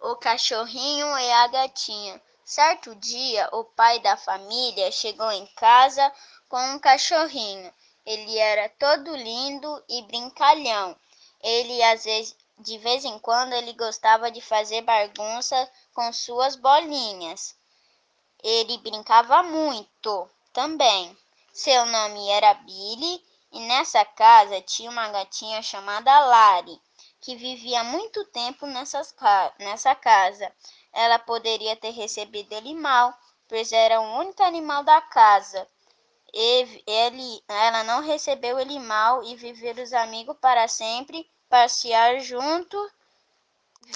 o cachorrinho e a gatinha. Certo dia, o pai da família chegou em casa com um cachorrinho. Ele era todo lindo e brincalhão. Ele às vezes, de vez em quando, ele gostava de fazer bagunça com suas bolinhas. Ele brincava muito também. Seu nome era Billy e nessa casa tinha uma gatinha chamada Lari, que vivia muito tempo nessas, nessa casa. Ela poderia ter recebido ele mal, pois era o único animal da casa. Ele, ela não recebeu ele mal e viveram os amigos para sempre, passear junto